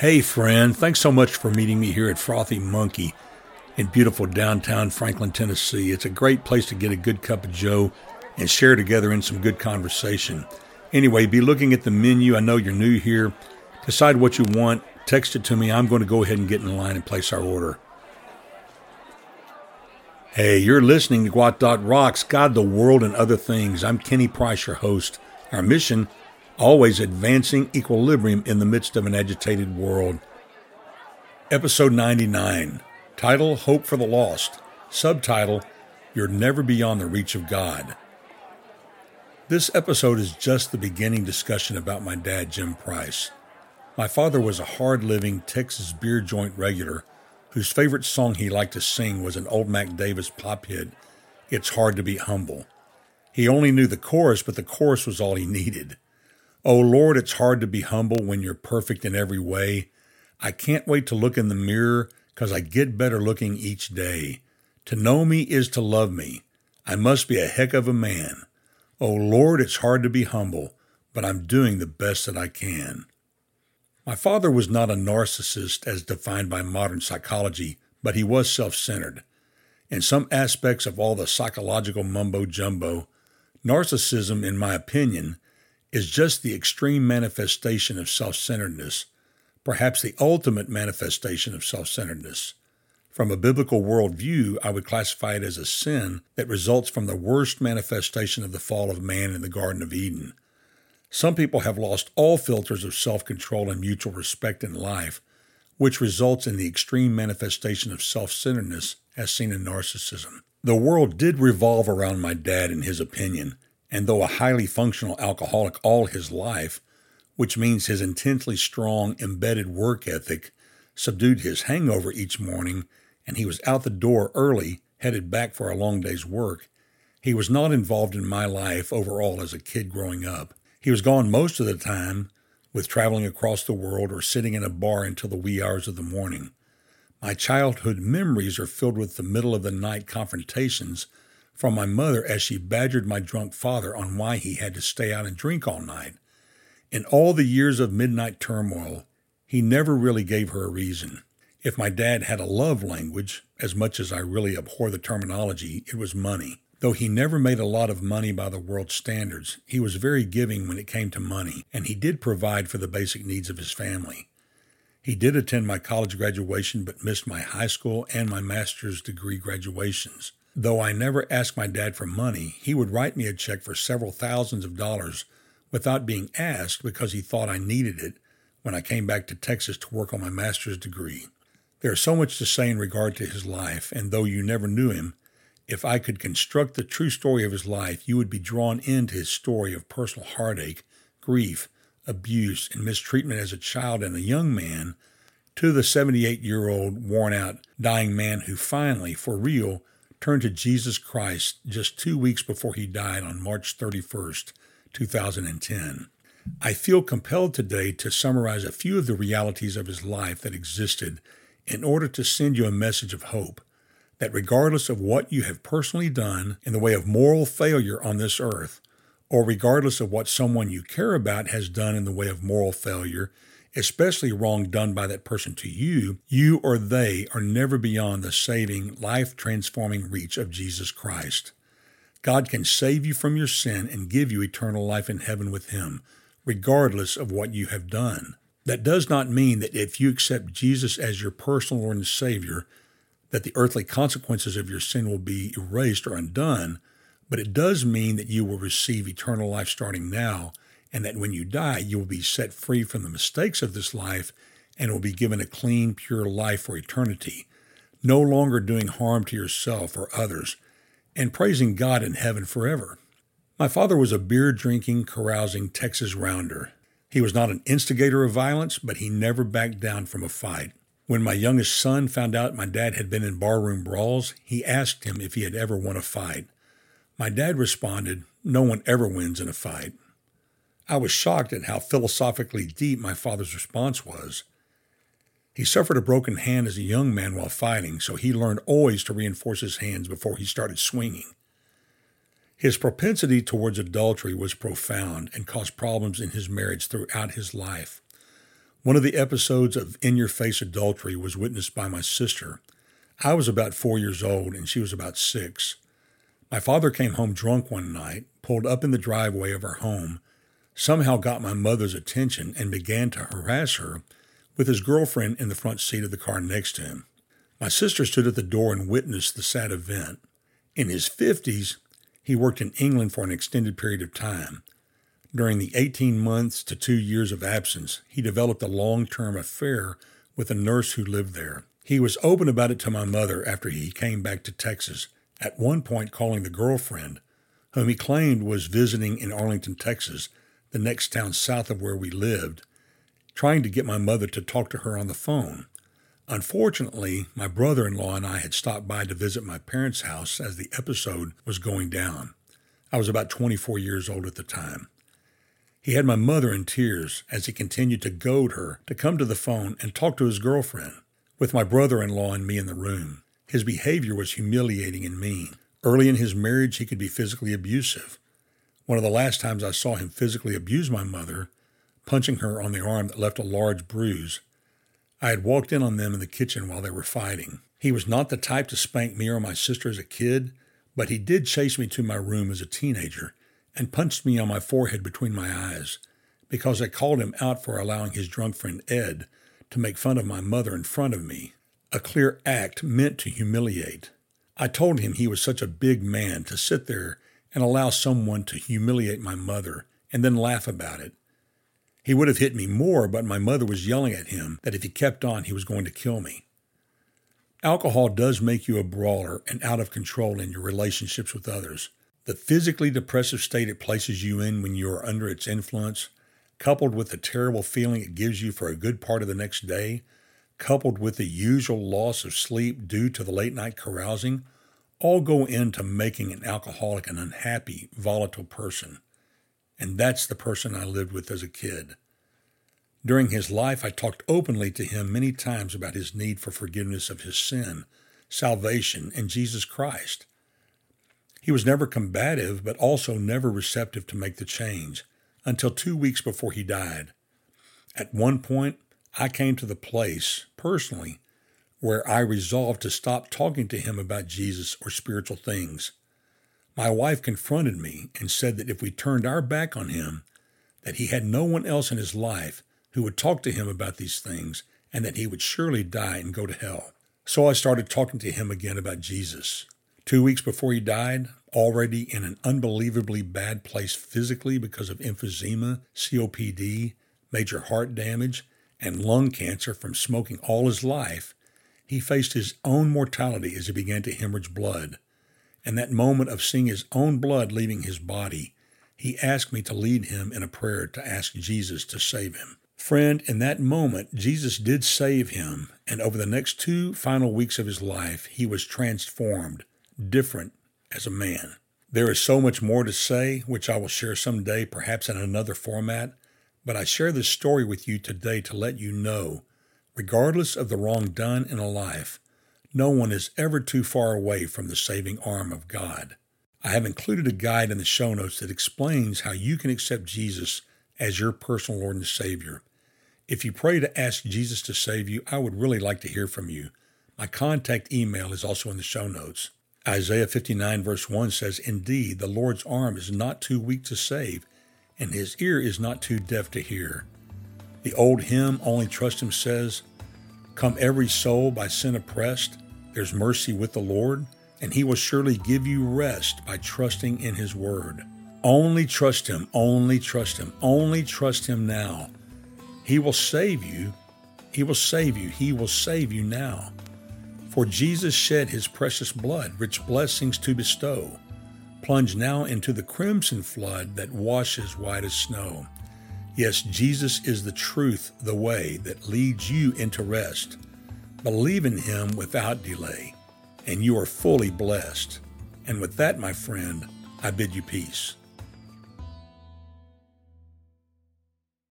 Hey, friend, thanks so much for meeting me here at Frothy Monkey in beautiful downtown Franklin, Tennessee. It's a great place to get a good cup of Joe and share together in some good conversation. Anyway, be looking at the menu. I know you're new here. Decide what you want, text it to me. I'm going to go ahead and get in line and place our order. Hey, you're listening to Gwot Dot Rocks, God, the World, and Other Things. I'm Kenny Price, your host. Our mission always advancing equilibrium in the midst of an agitated world. Episode 99, title Hope for the Lost, subtitle You're Never Beyond the Reach of God. This episode is just the beginning discussion about my dad, Jim Price. My father was a hard living Texas beer joint regular whose favorite song he liked to sing was an old Mac Davis pop hit, It's Hard to Be Humble. He only knew the chorus, but the chorus was all he needed. Oh Lord, it's hard to be humble when you're perfect in every way. I can't wait to look in the mirror because I get better looking each day. To know me is to love me. I must be a heck of a man. Oh Lord, it's hard to be humble, but I'm doing the best that I can. My father was not a narcissist as defined by modern psychology, but he was self centered. In some aspects of all the psychological mumbo jumbo, narcissism, in my opinion, is just the extreme manifestation of self centeredness, perhaps the ultimate manifestation of self centeredness. From a biblical worldview, I would classify it as a sin that results from the worst manifestation of the fall of man in the Garden of Eden. Some people have lost all filters of self control and mutual respect in life, which results in the extreme manifestation of self centeredness as seen in narcissism. The world did revolve around my dad, in his opinion, and though a highly functional alcoholic all his life, which means his intensely strong, embedded work ethic subdued his hangover each morning, and he was out the door early, headed back for a long day's work, he was not involved in my life overall as a kid growing up. He was gone most of the time, with traveling across the world or sitting in a bar until the wee hours of the morning. My childhood memories are filled with the middle of the night confrontations from my mother as she badgered my drunk father on why he had to stay out and drink all night. In all the years of midnight turmoil, he never really gave her a reason. If my dad had a love language, as much as I really abhor the terminology, it was money. Though he never made a lot of money by the world's standards, he was very giving when it came to money, and he did provide for the basic needs of his family. He did attend my college graduation but missed my high school and my master's degree graduations. Though I never asked my dad for money, he would write me a check for several thousands of dollars without being asked because he thought I needed it when I came back to Texas to work on my master's degree. There is so much to say in regard to his life, and though you never knew him, if I could construct the true story of his life, you would be drawn into his story of personal heartache, grief, abuse, and mistreatment as a child and a young man to the 78 year old, worn out, dying man who finally, for real, turned to Jesus Christ just two weeks before he died on March 31st, 2010. I feel compelled today to summarize a few of the realities of his life that existed in order to send you a message of hope that regardless of what you have personally done in the way of moral failure on this earth, or regardless of what someone you care about has done in the way of moral failure especially wrong done by that person to you, you or they are never beyond the saving, life transforming reach of Jesus Christ. God can save you from your sin and give you eternal life in heaven with Him, regardless of what you have done. That does not mean that if you accept Jesus as your personal Lord and Savior, that the earthly consequences of your sin will be erased or undone, but it does mean that you will receive eternal life starting now and that when you die, you will be set free from the mistakes of this life and will be given a clean, pure life for eternity, no longer doing harm to yourself or others, and praising God in heaven forever. My father was a beer drinking, carousing Texas rounder. He was not an instigator of violence, but he never backed down from a fight. When my youngest son found out my dad had been in barroom brawls, he asked him if he had ever won a fight. My dad responded, No one ever wins in a fight. I was shocked at how philosophically deep my father's response was. He suffered a broken hand as a young man while fighting, so he learned always to reinforce his hands before he started swinging. His propensity towards adultery was profound and caused problems in his marriage throughout his life. One of the episodes of In Your Face Adultery was witnessed by my sister. I was about four years old and she was about six. My father came home drunk one night, pulled up in the driveway of our home, somehow got my mother's attention, and began to harass her with his girlfriend in the front seat of the car next to him. My sister stood at the door and witnessed the sad event. In his 50s, he worked in England for an extended period of time. During the 18 months to two years of absence, he developed a long term affair with a nurse who lived there. He was open about it to my mother after he came back to Texas, at one point calling the girlfriend, whom he claimed was visiting in Arlington, Texas, the next town south of where we lived, trying to get my mother to talk to her on the phone. Unfortunately, my brother in law and I had stopped by to visit my parents' house as the episode was going down. I was about 24 years old at the time. He had my mother in tears as he continued to goad her to come to the phone and talk to his girlfriend, with my brother in law and me in the room. His behavior was humiliating and mean. Early in his marriage, he could be physically abusive. One of the last times I saw him physically abuse my mother, punching her on the arm that left a large bruise, I had walked in on them in the kitchen while they were fighting. He was not the type to spank me or my sister as a kid, but he did chase me to my room as a teenager and punched me on my forehead between my eyes because I called him out for allowing his drunk friend Ed to make fun of my mother in front of me, a clear act meant to humiliate. I told him he was such a big man to sit there and allow someone to humiliate my mother and then laugh about it. He would have hit me more, but my mother was yelling at him that if he kept on, he was going to kill me. Alcohol does make you a brawler and out of control in your relationships with others. The physically depressive state it places you in when you are under its influence, coupled with the terrible feeling it gives you for a good part of the next day, coupled with the usual loss of sleep due to the late night carousing, all go into making an alcoholic an unhappy, volatile person. And that's the person I lived with as a kid. During his life, I talked openly to him many times about his need for forgiveness of his sin, salvation, and Jesus Christ. He was never combative, but also never receptive to make the change until two weeks before he died. At one point, I came to the place, personally, where I resolved to stop talking to him about Jesus or spiritual things. My wife confronted me and said that if we turned our back on him, that he had no one else in his life who would talk to him about these things and that he would surely die and go to hell. So I started talking to him again about Jesus. Two weeks before he died, already in an unbelievably bad place physically because of emphysema, COPD, major heart damage, and lung cancer from smoking all his life, he faced his own mortality as he began to hemorrhage blood and that moment of seeing his own blood leaving his body, he asked me to lead him in a prayer to ask Jesus to save him. Friend, in that moment, Jesus did save him, and over the next two final weeks of his life, he was transformed, different as a man. There is so much more to say, which I will share someday, perhaps in another format, but I share this story with you today to let you know, regardless of the wrong done in a life, no one is ever too far away from the saving arm of God. I have included a guide in the show notes that explains how you can accept Jesus as your personal Lord and Savior. If you pray to ask Jesus to save you, I would really like to hear from you. My contact email is also in the show notes. Isaiah 59, verse 1 says, Indeed, the Lord's arm is not too weak to save, and his ear is not too deaf to hear. The old hymn, Only Trust Him, says, Come every soul by sin oppressed, there's mercy with the Lord, and He will surely give you rest by trusting in His Word. Only trust Him, only trust Him, only trust Him now. He will save you. He will save you. He will save you now. For Jesus shed His precious blood, rich blessings to bestow. Plunge now into the crimson flood that washes white as snow. Yes, Jesus is the truth, the way that leads you into rest. Believe in him without delay, and you are fully blessed. And with that, my friend, I bid you peace.